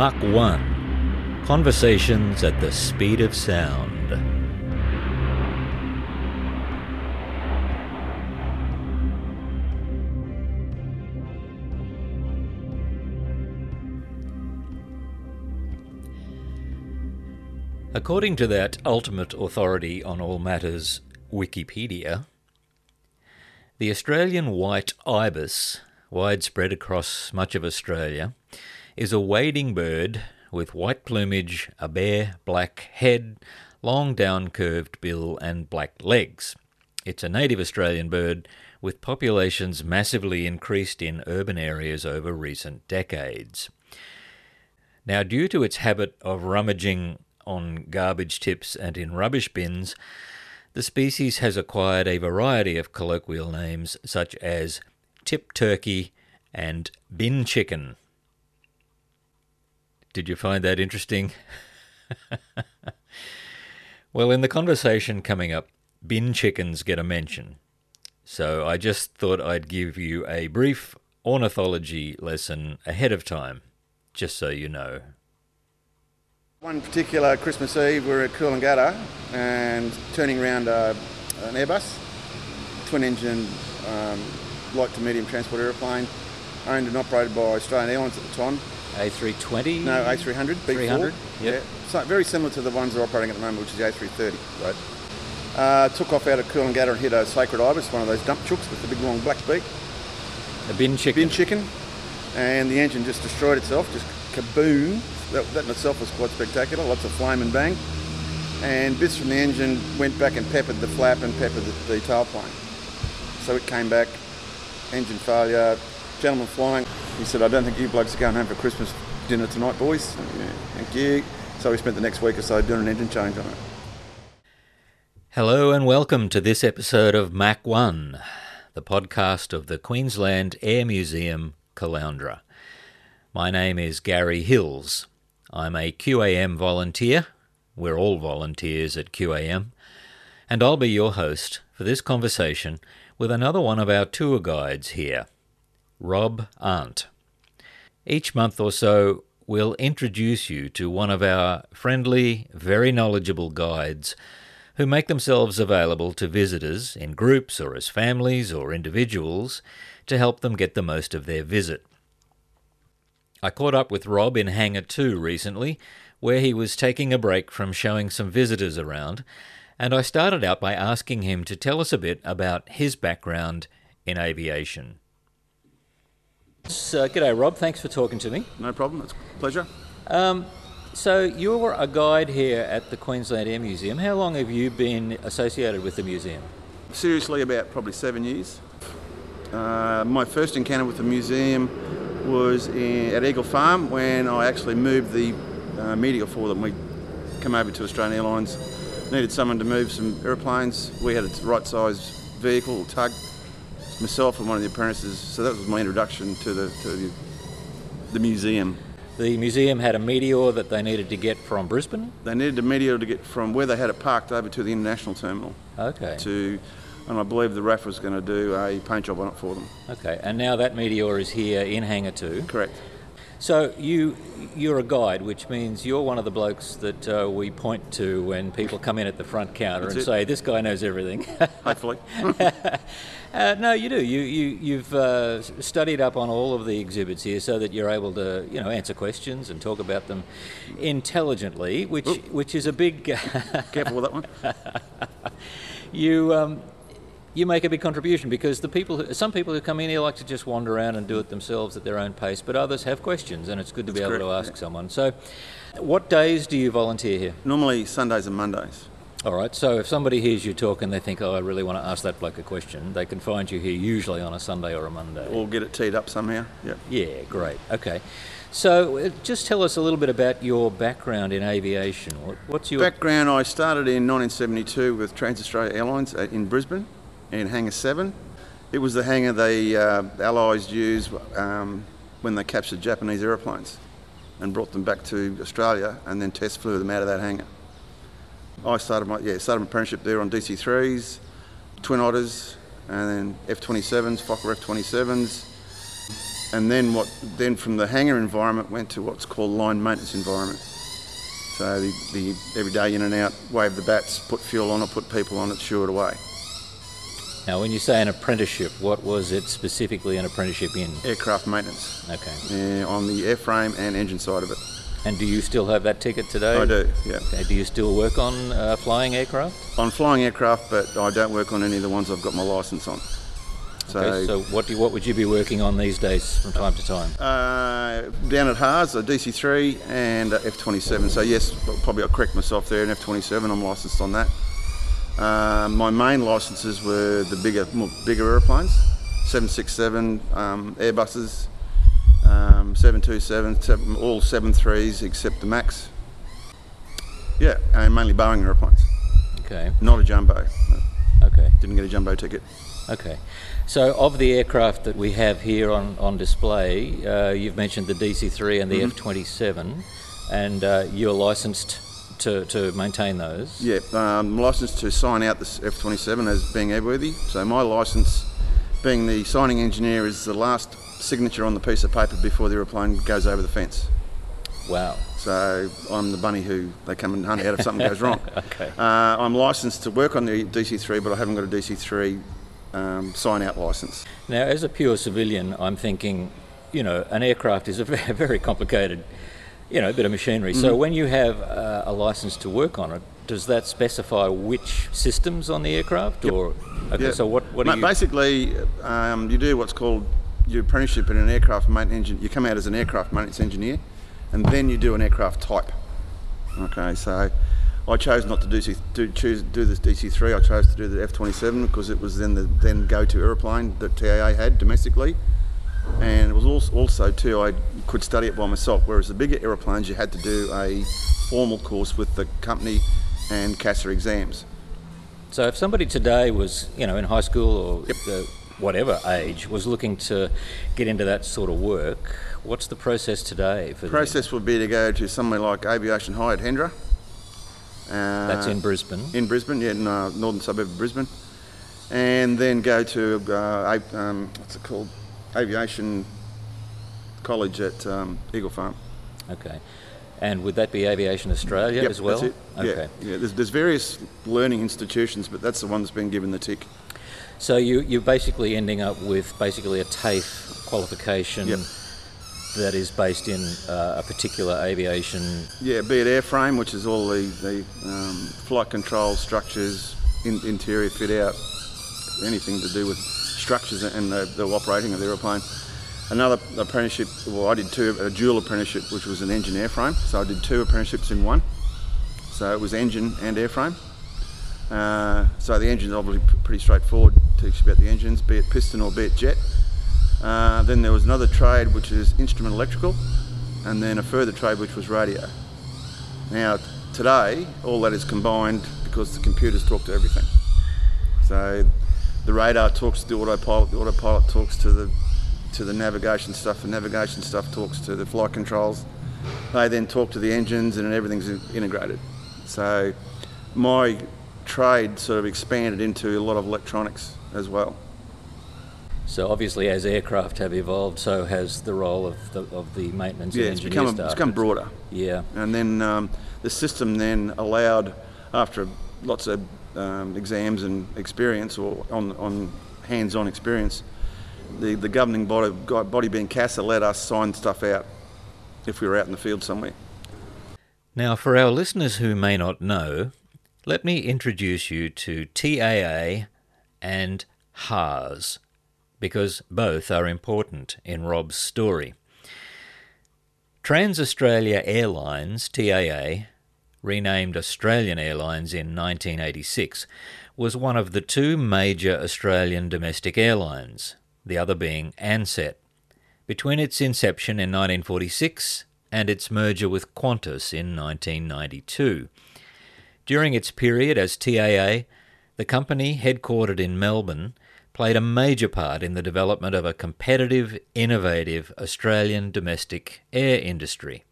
Mach 1 Conversations at the Speed of Sound. According to that ultimate authority on all matters, Wikipedia, the Australian white ibis, widespread across much of Australia, is a wading bird with white plumage, a bare black head, long down curved bill, and black legs. It's a native Australian bird with populations massively increased in urban areas over recent decades. Now, due to its habit of rummaging on garbage tips and in rubbish bins, the species has acquired a variety of colloquial names such as tip turkey and bin chicken. Did you find that interesting? well, in the conversation coming up, bin chickens get a mention. So I just thought I'd give you a brief ornithology lesson ahead of time, just so you know. One particular Christmas Eve, we were at Coolangatta and turning around uh, an Airbus, twin engine, um, light to medium transport aeroplane, owned and operated by Australian Airlines at the time. A320? No, A300, B4. 300, yep. Yeah, so very similar to the ones they're operating at the moment, which is the A330. Right. Uh, took off out of Coolangatta and hit a sacred ibis, one of those dump chooks with the big long black beak. A bin chicken. Bin chicken, and the engine just destroyed itself, just kaboom. That, that in itself was quite spectacular, lots of flame and bang. And bits from the engine went back and peppered the flap and peppered the, the tailplane. So it came back, engine failure, gentleman flying. He said, I don't think you blokes are going home for Christmas dinner tonight, boys. Yeah, thank you. So we spent the next week or so doing an engine change on it. Hello and welcome to this episode of Mach One, the podcast of the Queensland Air Museum, Caloundra. My name is Gary Hills. I'm a QAM volunteer. We're all volunteers at QAM. And I'll be your host for this conversation with another one of our tour guides here, Rob Arndt. Each month or so, we'll introduce you to one of our friendly, very knowledgeable guides who make themselves available to visitors in groups or as families or individuals to help them get the most of their visit. I caught up with Rob in Hangar 2 recently, where he was taking a break from showing some visitors around, and I started out by asking him to tell us a bit about his background in aviation. So, g'day, Rob. Thanks for talking to me. No problem, it's a pleasure. Um, so, you're a guide here at the Queensland Air Museum. How long have you been associated with the museum? Seriously, about probably seven years. Uh, my first encounter with the museum was in, at Eagle Farm when I actually moved the uh, meteor for them. We come over to Australian Airlines, needed someone to move some airplanes. We had a right size vehicle, tug, myself and one of the apprentices. So that was my introduction to the, to the, the museum. The museum had a meteor that they needed to get from Brisbane. They needed a meteor to get from where they had it parked over to the international terminal. Okay. To, and I believe the RAF was going to do a paint job on it for them. Okay, and now that meteor is here in Hangar 2. Correct. So you you're a guide, which means you're one of the blokes that uh, we point to when people come in at the front counter That's and it. say, "This guy knows everything." Hopefully. uh, no, you do. You you you've uh, studied up on all of the exhibits here, so that you're able to you know answer questions and talk about them intelligently, which Oop. which is a big. Careful with that one. you. Um, you make a big contribution because the people, who, some people who come in here like to just wander around and do it themselves at their own pace, but others have questions, and it's good to be That's able to ask yeah. someone. So, what days do you volunteer here? Normally Sundays and Mondays. All right. So, if somebody hears you talk and they think, "Oh, I really want to ask that bloke a question," they can find you here usually on a Sunday or a Monday. Or get it teed up somehow. Yeah. Yeah, great. Okay. So, uh, just tell us a little bit about your background in aviation. What's your Background I started in 1972 with Trans Australia Airlines uh, in Brisbane in Hangar 7. It was the hangar the uh, Allies used um, when they captured Japanese aeroplanes and brought them back to Australia and then test flew them out of that hangar. I started my yeah started my apprenticeship there on DC3s, Twin Otters, and then F27s, Fokker F27s. and then what? Then from the hangar environment went to what's called line maintenance environment. So the, the every day in and out, wave the bats, put fuel on it, put people on it, shoo it away. Now, when you say an apprenticeship, what was it specifically an apprenticeship in? Aircraft maintenance Okay. on the airframe and engine side of it. And do you still have that ticket today? I do, yeah. Okay. Do you still work on uh, flying aircraft? On flying aircraft, but I don't work on any of the ones I've got my license on. So, Okay, so what do you, what would you be working on these days from time to time? uh, down at HARS, a DC3 and F27. So yes, probably I'll correct myself there. An F27, I'm licensed on that. Uh, my main licenses were the bigger, more, bigger airplanes, 767 um, Airbuses, um, 727, seven, all 73s except the Max. Yeah, and mainly Boeing airplanes. Okay. Not a jumbo. Okay. Didn't get a jumbo ticket. Okay. So, of the aircraft that we have here on, on display, uh, you've mentioned the DC 3 and the F 27, and uh, you're licensed to, to maintain those. Yeah, um, I'm licensed to sign out this F27 as being airworthy. So my license, being the signing engineer, is the last signature on the piece of paper before the aeroplane goes over the fence. Wow. So I'm the bunny who they come and hunt out if something goes wrong. Okay. Uh, I'm licensed to work on the DC3, but I haven't got a DC3 um, sign out license. Now, as a pure civilian, I'm thinking, you know, an aircraft is a very complicated, you know, a bit of machinery. So, when you have uh, a license to work on it, does that specify which systems on the aircraft, or okay? Yeah. So, what what do Ma- you? Basically, um, you do what's called your apprenticeship in an aircraft maintenance engine. You come out as an aircraft maintenance engineer, and then you do an aircraft type. Okay, so I chose not to do, do choose do this DC3. I chose to do the F27 because it was then the then go-to aeroplane that TAA had domestically, and it was also, also too I could study it by myself. Whereas the bigger aeroplanes, you had to do a formal course with the company and CASA exams. So, if somebody today was, you know, in high school or uh, whatever age, was looking to get into that sort of work, what's the process today for them? process would be to go to somewhere like Aviation High at Hendra. Uh, That's in Brisbane. in Brisbane, yeah, in uh, northern suburb of Brisbane, and then go to uh, um, what's it called, Aviation College at um, Eagle Farm. Okay. And would that be Aviation Australia Yep, as well? That's it. Okay. Yeah, yeah. There's, there's various learning institutions, but that's the one that's been given the tick. So you, you're basically ending up with basically a TAFE qualification Yep. that is based in uh, a particular aviation. Yeah, be it airframe, which is all the, the um, flight control structures, in, interior fit out, anything to do with structures and the, the operating of the aeroplane. Another apprenticeship, well, I did two, a dual apprenticeship, which was an engine airframe. So I did two apprenticeships in one. So it was engine and airframe. Uh, so the engine's obviously pretty straightforward, teach you about the engines, be it piston or be it jet. Uh, then there was another trade which is instrument electrical, and then a further trade which was radio. Now, today, all that is combined because the computers talk to everything. So the radar talks to the autopilot, the autopilot talks to the to the navigation stuff, the navigation stuff talks to the flight controls. They then talk to the engines, and everything's integrated. So my trade sort of expanded into a lot of electronics as well. So obviously, as aircraft have evolved, so has the role of the, of the maintenance Yeah, and it's become, it's become broader. Yeah. And then um, the system then allowed, after lots of um, exams and experience, or on, on hands-on experience, the, the governing body, body being CASA let us sign stuff out if we were out in the field somewhere. Now, for our listeners who may not know, let me introduce you to TAA and HARS, because both are important in Rob's story. Trans Australia Airlines, TAA, renamed Australian Airlines in 1986, was one of the two major Australian domestic airlines, the other being Ansett. Between its inception in 1946 and its merger with Qantas in 1992. During its period as TAA, the company, headquartered in Melbourne, played a major part in the development of a competitive, innovative Australian domestic air industry.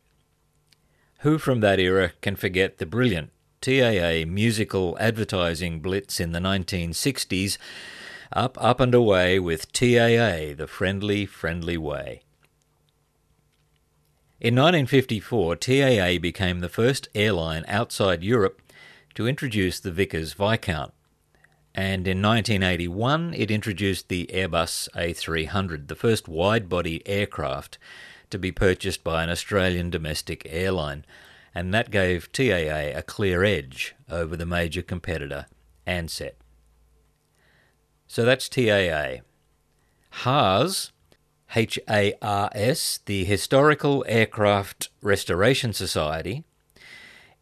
Who from that era can forget the brilliant TAA musical advertising blitz in the 1960s? Up, up and away with TAA, the friendly, friendly way. In 1954, TAA became the first airline outside Europe to introduce the Vickers Viscount. And in 1981, it introduced the Airbus A300, the first wide body aircraft to be purchased by an Australian domestic airline. And that gave TAA a clear edge over the major competitor, Ansett. So that's TAA. HARS, H A R S, the Historical Aircraft Restoration Society,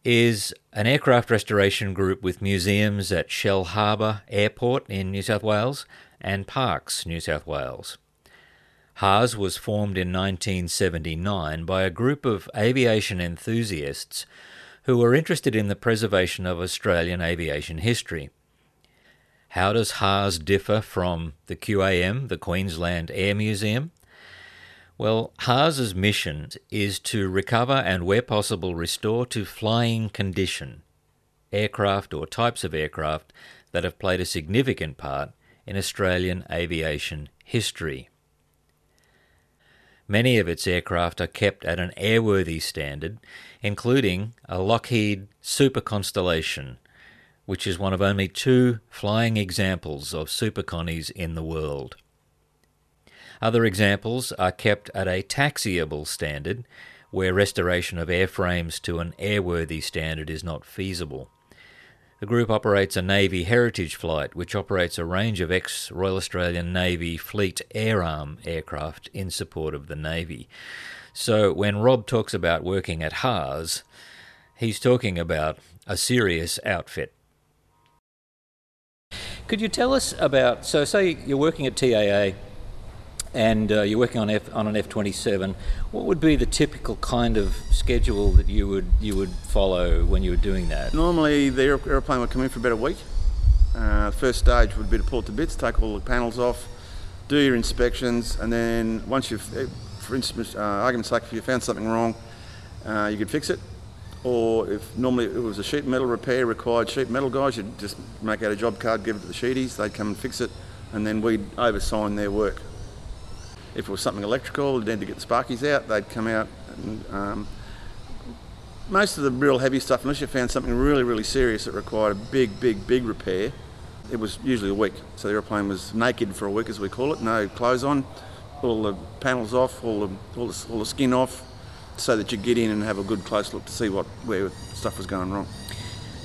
is an aircraft restoration group with museums at Shellharbour Airport in New South Wales and Parkes, New South Wales. HARS was formed in 1979 by a group of aviation enthusiasts who were interested in the preservation of Australian aviation history. How does HARS differ from the QAM, the Queensland Air Museum? Well, HARS's mission is to recover and, where possible, restore to flying condition aircraft or types of aircraft that have played a significant part in Australian aviation history. Many of its aircraft are kept at an airworthy standard, including a Lockheed Super Constellation, which is one of only two flying examples of Super in the world. Other examples are kept at a taxiable standard, where restoration of airframes to an airworthy standard is not feasible. The group operates a Navy Heritage Flight, which operates a range of ex Royal Australian Navy Fleet Air Arm aircraft in support of the Navy. So when Rob talks about working at HARS, he's talking about a serious outfit. Could you tell us about, so say you're working at TAA and uh, you're working on F, on an F27, what would be the typical kind of schedule that you would you would follow when you were doing that? Normally, the aeroplane would come in for about a week. Uh, first stage would be to pull it to bits, take all the panels off, do your inspections, and then once you've, eh, for instance, uh, argument's sake, if you found something wrong, uh, you could fix it. Or if normally it was a sheet metal repair required sheet metal guys, you'd just make out a job card, give it to the sheeties, they'd come and fix it, and then we'd oversign their work. If it was something electrical, then to get the sparkies out, they'd come out. And, um, most of the real heavy stuff, unless you found something really, really serious that required a big, big, big repair, it was usually a week. So the aeroplane was naked for a week, as we call it, no clothes on, all the panels off, all the, all the, all the skin off, so that you get in and have a good close look to see what where stuff was going wrong.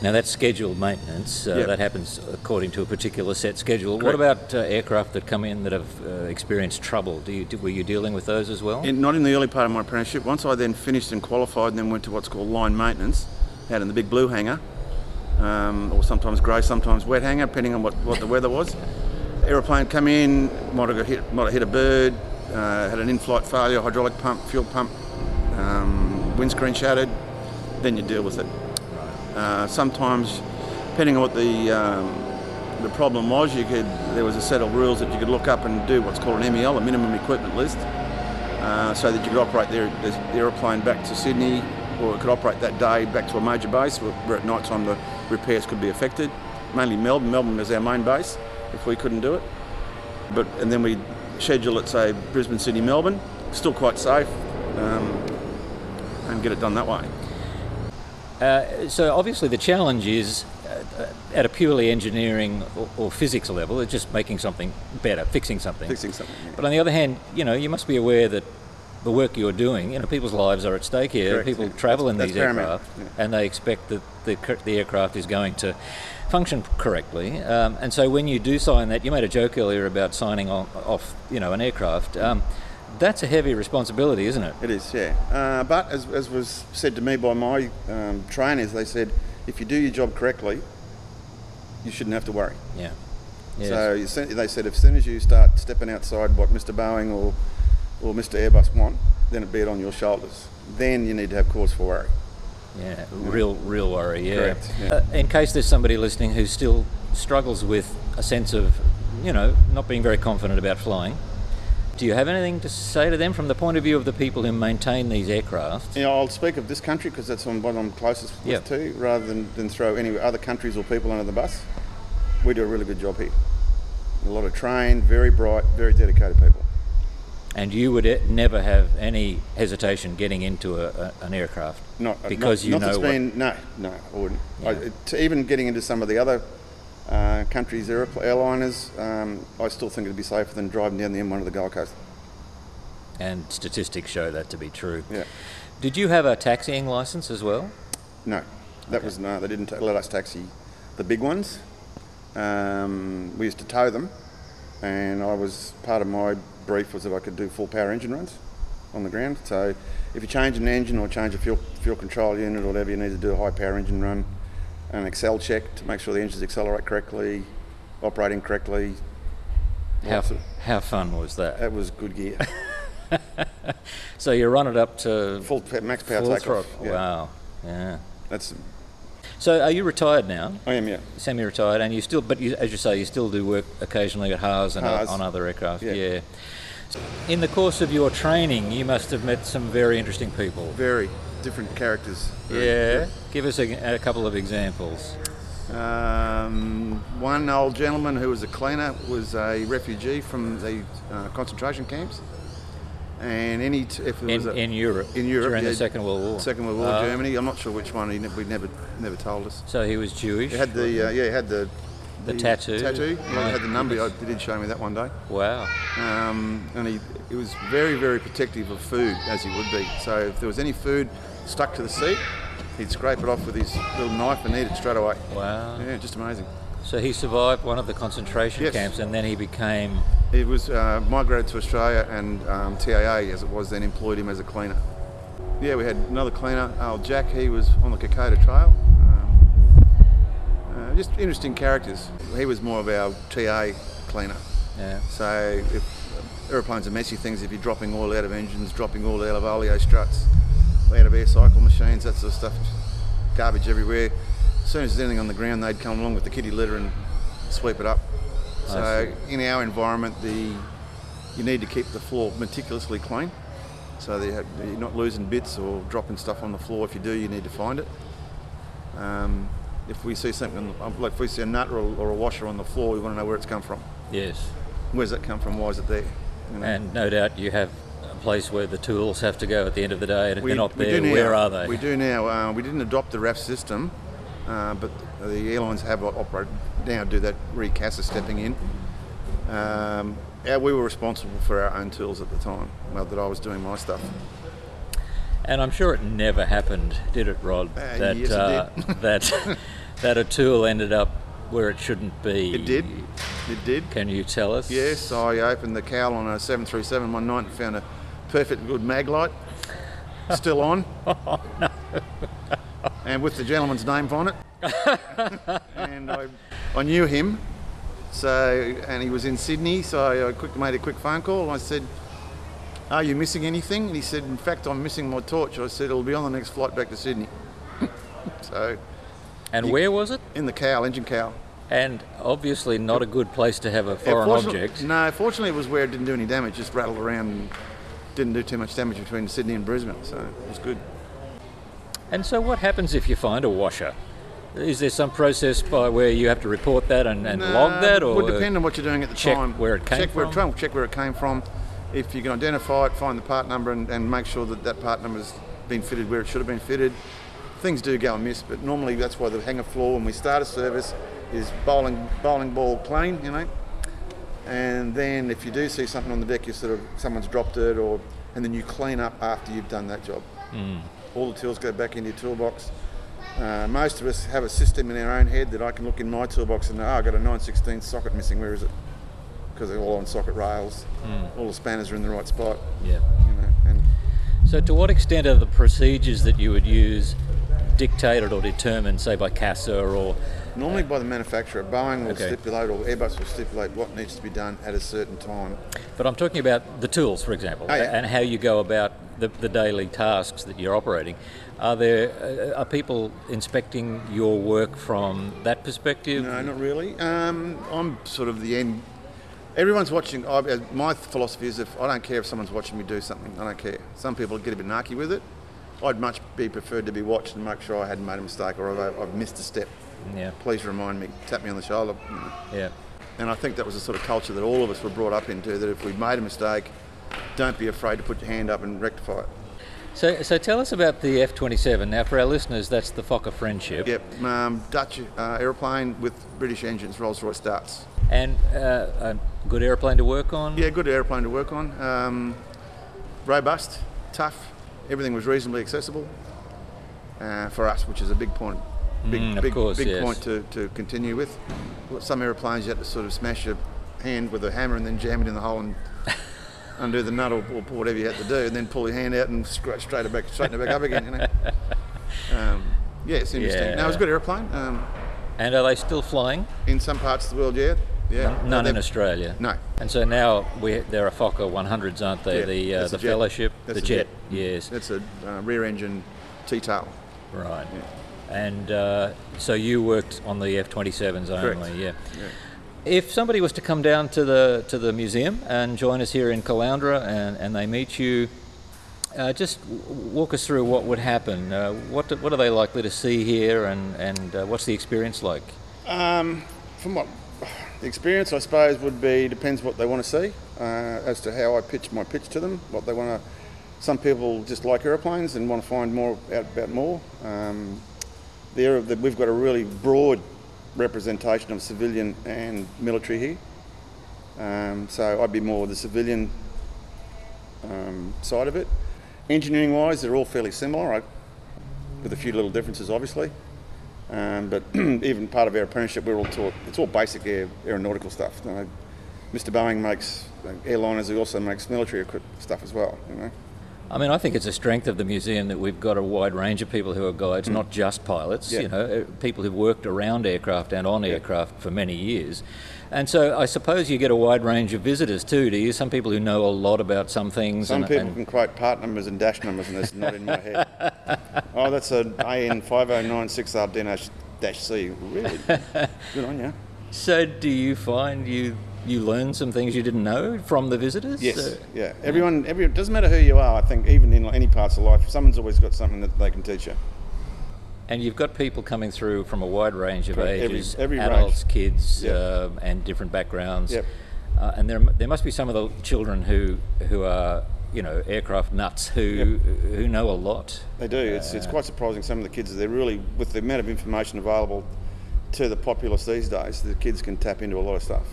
Now that's scheduled maintenance. Uh, Yep. That happens according to a particular set schedule. Correct. What about uh, aircraft that come in that have uh, experienced trouble? Do you, were you dealing with those as well? In, not in the early part of my apprenticeship. Once I then finished and qualified, and then went to what's called line maintenance, out in the big blue hangar, um, or sometimes grey, sometimes wet hangar, depending on what, what the weather was. Aeroplane come in, might have got hit, might have hit a bird, uh, had an in-flight failure, hydraulic pump, fuel pump, um, windscreen shattered. Then you deal with it. Uh, sometimes, depending on what the um, the problem was, you could there was a set of rules that you could look up and do what's called an MEL, a minimum equipment list, uh, so that you could operate the, the aeroplane back to Sydney, or it could operate that day back to a major base, where, where at night time the repairs could be affected. Mainly Melbourne. Melbourne is our main base if we couldn't do it. But and then we schedule it, say Brisbane, Sydney, Melbourne, still quite safe, um, and get it done that way. Uh, so obviously the challenge is uh, at a purely engineering or, or physics level, it's just making something better, fixing something. Fixing something. yeah. But on the other hand, you know, you must be aware that the work you're doing, you know, people's lives are at stake here. Correct, People yeah. travel in That's- these that's paramount, aircraft, and they expect that the, the aircraft is going to function correctly. Um, and so when you do sign that, you made a joke earlier about signing on, off, you know, an aircraft. Um, that's a heavy responsibility, isn't it? It is, yeah. Uh, but as, as was said to me by my um, trainers, they said if you do your job correctly, you shouldn't have to worry. Yeah. Yes. So they said as soon as you start stepping outside what Mr. Boeing or, or Mr. Airbus want, then it be it on your shoulders. Then you need to have cause for worry. Yeah, real, real worry. Yeah. Correct, yeah. Uh, in case there's somebody listening who still struggles with a sense of, you know, not being very confident about flying, do you have anything to say to them from the point of view of the people who maintain these aircraft? You know, I'll speak of this country because that's what I'm closest Yep. to, rather than, than throw any other countries or people under the bus. We do a really good job here. A lot of trained, very bright, very dedicated people. And you would e- never have any hesitation getting into a, a, an aircraft Not uh, because not, you not know what, been, no, no, I wouldn't. I, to even getting into some of the other uh, countries' airliners, um, I still think it'd be safer than driving down the M1 of the Gold Coast. and statistics show that to be true. Yeah, Did you have a taxiing license as well? no, that Okay. was no. They didn't ta- let us taxi the big ones. Um, we used to tow them, and I was part of my brief was that I could do full power engine runs on the ground. So if you change an engine or change a fuel fuel control unit or whatever, you need to do a high power engine run, an accel check to make sure the engines accelerate correctly, operating correctly. How, of- how fun was that? That was good gear. So you run it up to Full max power full takeoff. Yeah. Wow. Yeah. That's So are you retired now? I am yeah. Semi-retired, and you still, but you, as you say, you still do work occasionally at HARS and HARS. on other aircraft. Yeah. yeah. In the course of your training, you must have met some very interesting people. Very different characters. Yeah. Give us a, a couple of examples. Um, one old gentleman who was a cleaner was a refugee from the uh, concentration camps, and any t- if there was In, a, in Europe. in Europe During yeah, the Second World War. Second World War, Oh. Germany. I'm not sure which one. He ne- we never never told us. So he was Jewish. He had the uh, yeah, he had the The tattoo? Tattoo. Yeah, he had the number. He did show me that one day. Wow. um, and he, he was very, very protective of food, as he would be. So if there was any food stuck to the seat, he'd scrape it off with his little knife and eat it straight away. Wow. Yeah, just amazing. So he survived one of the concentration Yes. camps, and then he became. He was uh, migrated to Australia, and um, TAA, as it was then, employed him as a cleaner. Yeah, we had another cleaner, old Jack. He was on the Kokoda Trail. Uh, just interesting characters. He was more of our TA cleaner. Yeah. So if aeroplanes are messy things, if you're dropping oil out of engines, dropping oil out of oleo struts, out of air cycle machines, that sort of stuff, garbage everywhere. As soon as there's anything on the ground, they'd come along with the kitty litter and sweep it up. I So in our environment, the you need to keep the floor meticulously clean, so that you're not losing bits or dropping stuff on the floor. If you do, you need to find it. Um, if we see something, like if we see a nut or a, or a washer on the floor, we want to know where it's come from. Yes. Where's it come from? Why is it there? You know? And no doubt you have a place where the tools have to go at the end of the day, and if We- they're not there, now. where are they? We do now. Uh, we didn't adopt the RAF system, uh, but the airlines have operated now do that recasa stepping in. Um, we were responsible for our own tools at the time. Well, that I was doing my stuff. And I'm sure it never happened, did it, Rod? Uh, that yes, it uh, that that a tool ended up where it shouldn't be. It did. It did. Can you tell us? Yes, I opened the cowl on a 737 one night and found a perfect good mag light still on. And with the gentleman's name on it. and I, I knew him. So, and he was in Sydney, so I quick, made a quick phone call. And I said, Are you missing anything? And he said, In fact, I'm missing my torch. I said, It'll be on the next flight back to Sydney. so, And You- where was it? in the cow, engine cow. And obviously not a good place to have a foreign fortunately- object. No, fortunately it was where it didn't do any damage, just rattled around and didn't do too much damage between Sydney and Brisbane, so it was good. And so, what happens if you find a washer? Is there some process by where you have to report that and, and No, log that, or would depend on what you're doing at the check time. where it came check Where from? it, check where it came from. If you can identify it, find the part number, and, and make sure that that part number's been fitted where it should have been fitted. Things do go amiss, but normally that's why the hangar floor when we start a service is bowling bowling ball clean, you know. And then if you do see something on the deck, you sort of someone's dropped it, or and then you clean up after you've done that job. All the tools go back into your toolbox. Uh, most of us have a system in our own head that I can look in my toolbox and know, oh, I've got a 916 socket missing, where is it? Because they're all on socket rails. All the spanners are in the right spot, Yeah. you know. And So, to what extent are the procedures that you would use dictated or determined, say, by CASA or normally by the manufacturer, Boeing will Okay. stipulate or Airbus will stipulate what needs to be done at a certain time. But I'm talking about the tools, for example, Oh, yeah. and how you go about the, the daily tasks that you're operating. Are there uh, are people inspecting your work from that perspective? No, not really. Um, I'm sort of the end. Everyone's watching. I, uh, my philosophy is if I don't care if someone's watching me do something, I don't care. Some people get a bit narky with it. I'd much be preferred to be watched and make sure I hadn't made a mistake or I've, I've missed a step. Yeah, Please remind me, tap me on the shoulder. yeah, And I think that was the sort of culture that all of us were brought up into. That if we made a mistake, don't be afraid to put your hand up and rectify it. So, so tell us about the F 27. Now, for our listeners, that's the Fokker Friendship. Yep, um, Dutch uh, aeroplane with British engines, Rolls Royce darts. And uh, a good aeroplane to work on? Yeah, good aeroplane to work on. Um, robust, tough, everything was reasonably accessible uh, for us, which is a big point. Big, Mm, of big, course, big yes. point to, to continue with. Some aeroplanes you had to sort of smash your hand with a hammer and then jam it in the hole and undo the nut or, or whatever you had to do, and then pull your hand out and scratch straight it back, straighten it back up again. You know. Um, yeah, it's interesting. No, it was a good aeroplane. Um, And are they still flying? in some parts of the world, yeah, yeah. None in Australia. No. And so now we, there are a Fokker 100s, aren't they? Yeah, the uh, the. Fellowship, That's the jet. jet. Yes, That's a uh, rear engine T-tail. right. And uh, so you worked on the F-27s Correct. only, yeah. Yeah. If somebody was to come down to the to the museum and join us here in Caloundra and, and they meet you, uh, just walk us through what would happen. Uh, what do, what are they likely to see here, and and uh, what's the experience like? Um, from what the experience, I suppose, would be depends what they want to see uh, as to how I pitch my pitch to them. What they want to. Some people just like aeroplanes and want to find more out about more. Um, there, the, we've got a really broad representation of civilian and military here. Um, so I'd be more the civilian um, side of it. Engineering wise, they're all fairly similar, with a few little differences, obviously. Um, but even part of our apprenticeship, we're all taught it's all basic aeronautical stuff. You know, Mr. Boeing makes uh, airliners, he also makes military equipment stuff as well. You know, I mean, I think it's a strength of the museum that we've got a wide range of people who are guides, not just pilots. Mm. Yeah. You know, uh, people who've worked around aircraft and on aircraft for many years. And so I suppose you get a wide range of visitors too, do you? Some people who know a lot about some things. some and, people and- can quote part numbers and dash numbers, and it's not in my head. oh, that's an AN five oh nine six R dash dash C. Really good on you. So do you find you you learn some things you didn't know from the visitors? Yes, Uh, yeah. Everyone, every it doesn't matter who you are. I think even in any parts of life, someone's always got something that they can teach you. and you've got people coming through from a wide range of Correct, every- ages, every range. adults, kids, Yep. uh, and different backgrounds. Yep. Uh, and there, there must be some of the children who who are you know aircraft nuts who who know a lot. They do. It's, it's quite surprising. Some of the kids, they're really, with the amount of information available to the populace these days, the kids can tap into a lot of stuff.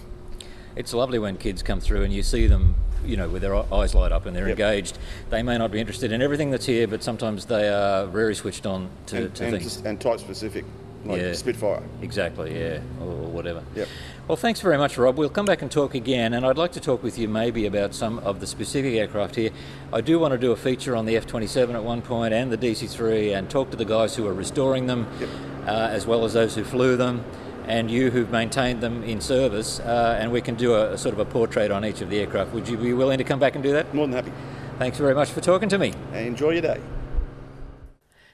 It's lovely when kids come through and you see them, you know, with their eyes light up and they're Yep. engaged. They may not be interested in everything that's here, but sometimes they are very switched on to, and, to and, things. and type specific, like Yeah. Spitfire. Exactly, yeah, or whatever. Yep. Well, thanks very much, Rob. We'll come back and talk again, and I'd like to talk with you maybe about some of the specific aircraft here. I do want to do a feature on the F 27 at one point and the DC 3 and talk to the guys who are restoring them, Yep. uh, as well as those who flew them. And you who've maintained them in service, uh, and we can do a, a sort of a portrait on each of the aircraft. Would you be willing to come back and do that? More than happy. Thanks very much for talking to me. And enjoy your day.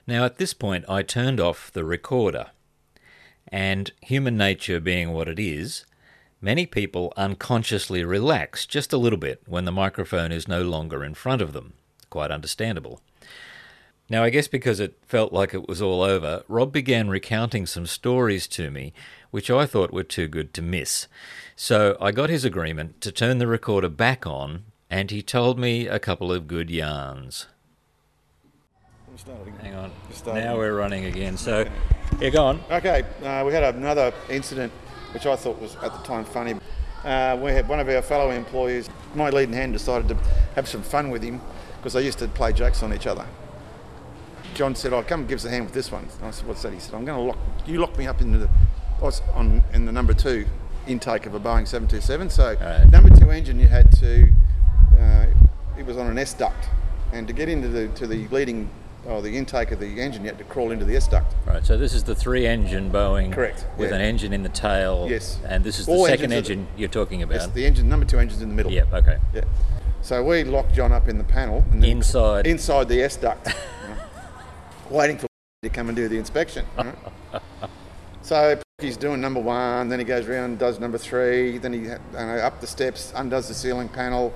Now, at this point, I turned off the recorder. And human nature being what it is, many people unconsciously relax just a little bit when the microphone is no longer in front of them. Quite understandable. Now, I guess because it felt like it was all over, Rob began recounting some stories to me which I thought were too good to miss. So I got his agreement to turn the recorder back on, and he told me a couple of good yarns. Hang on. Now we're running again. So, yeah, go on. Okay, uh, we had another incident which I thought was at the time funny. Uh, we had one of our fellow employees, my leading hand, decided to have some fun with him because they used to play jokes on each other. John said, "I'll come and give us a hand with this one." And I said, "What's that?" He said, "I'm going to lock you lock me up into the I was on in the number two intake of a Boeing 727. So Right. number two engine, you had to uh, it was on an S duct, and to get into the to the leading or the intake of the engine, you had to crawl into the S duct. Right, so this is the three engine Boeing. Correct, With yeah. an engine in the tail. Yes. And this is the All second engines are- engine you're talking about. the engine, number two engine's in the middle. Yep, okay. Yeah. So we locked John up in the panel. And then Inside. Inside the S duct. you know, waiting for to come and do the inspection. you know. so he's doing number one, then he goes around and does number three, then he you know, up the steps, undoes the ceiling panel,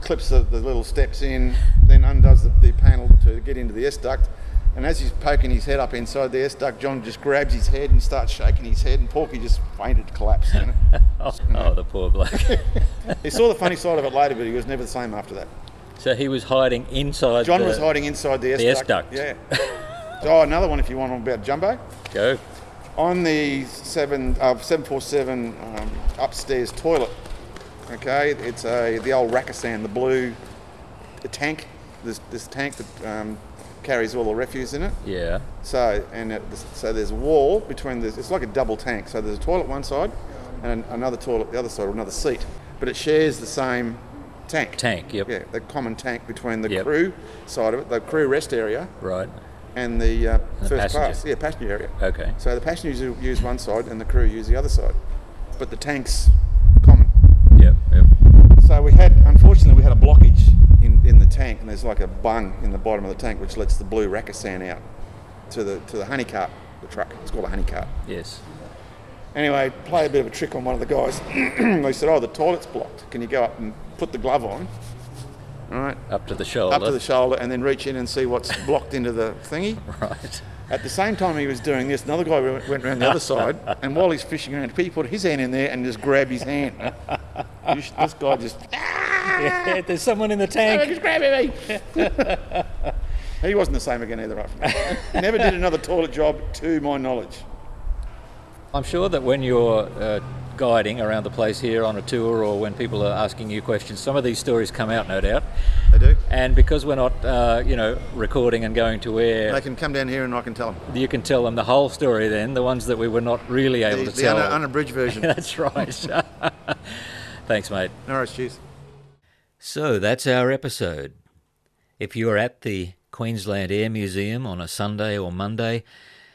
clips the, the little steps in, then undoes the, the panel to get into the S duct. And as he's poking his head up inside the S duct, John just grabs his head and starts shaking his head, and Porky just fainted, collapsed. You know? Oh, oh, the poor bloke. he saw the funny side of it later, but he was never the same after that. So he was hiding inside. John the, was hiding inside the S the duct. S-duct. Yeah. oh, another one if you want about Jumbo. Go. On the seven uh, seven four seven um, upstairs toilet. Okay, it's a the old Racasan, the blue the tank. This this tank that um, carries all the refuse in it. Yeah. So and it, so there's a wall between the. It's like a double tank. So there's a toilet one side, and another toilet the other side, or another seat. But it shares the same tank. Tank. Yep. Yeah, the common tank between the Yep. crew side of it, the crew rest area, Right. and the, uh, the first passenger. class. Yeah, passenger area. Okay. So the passengers use one side and the crew use the other side. But the tank's common. Yep. Yep. So we had, unfortunately, we had a blockage in, in the tank, and there's like a bung in the bottom of the tank which lets the blue Racasan out to the to the honey cart, the truck. It's called a honey cart. Yes. Anyway, play a bit of a trick on one of the guys. they said, "Oh, the toilet's blocked. Can you go up and put the glove on?" All right, Up to the shoulder. up to the shoulder, and then reach in and see what's blocked into the thingy. Right. At the same time he was doing this, another guy went around the other side, and while he's fishing around, he put his hand in there and just grabbed his hand. This this guy just, Yeah, there's someone in the "Oh, tank. just grabbing me. he wasn't the same again either. After. Never did another toilet job, to my knowledge. I'm sure that when you're uh, guiding around the place here on a tour or when people are asking you questions, some of these stories come out, no doubt. They do. And because we're not, uh, you know, recording and going to air, They can come down here and I can tell them. you can tell them the whole story then, the ones that we were not really able The, to the tell. un- unabridged version. That's right. Thanks, mate. no worries, cheers. So that's our episode. If you're at the Queensland Air Museum on a Sunday or Monday,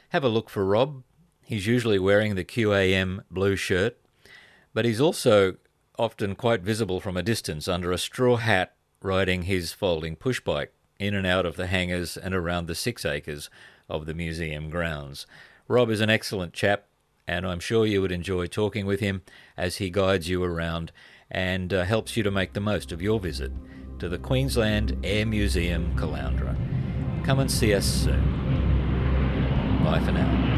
have a look for Rob. He's usually wearing the QAM blue shirt, but he's also often quite visible from a distance under a straw hat riding his folding push bike in and out of the hangars and around the six acres of the museum grounds. Rob is an excellent chap, and I'm sure you would enjoy talking with him as he guides you around and uh, helps you to make the most of your visit to the Queensland Air Museum Caloundra. Come and see us soon. Bye for now.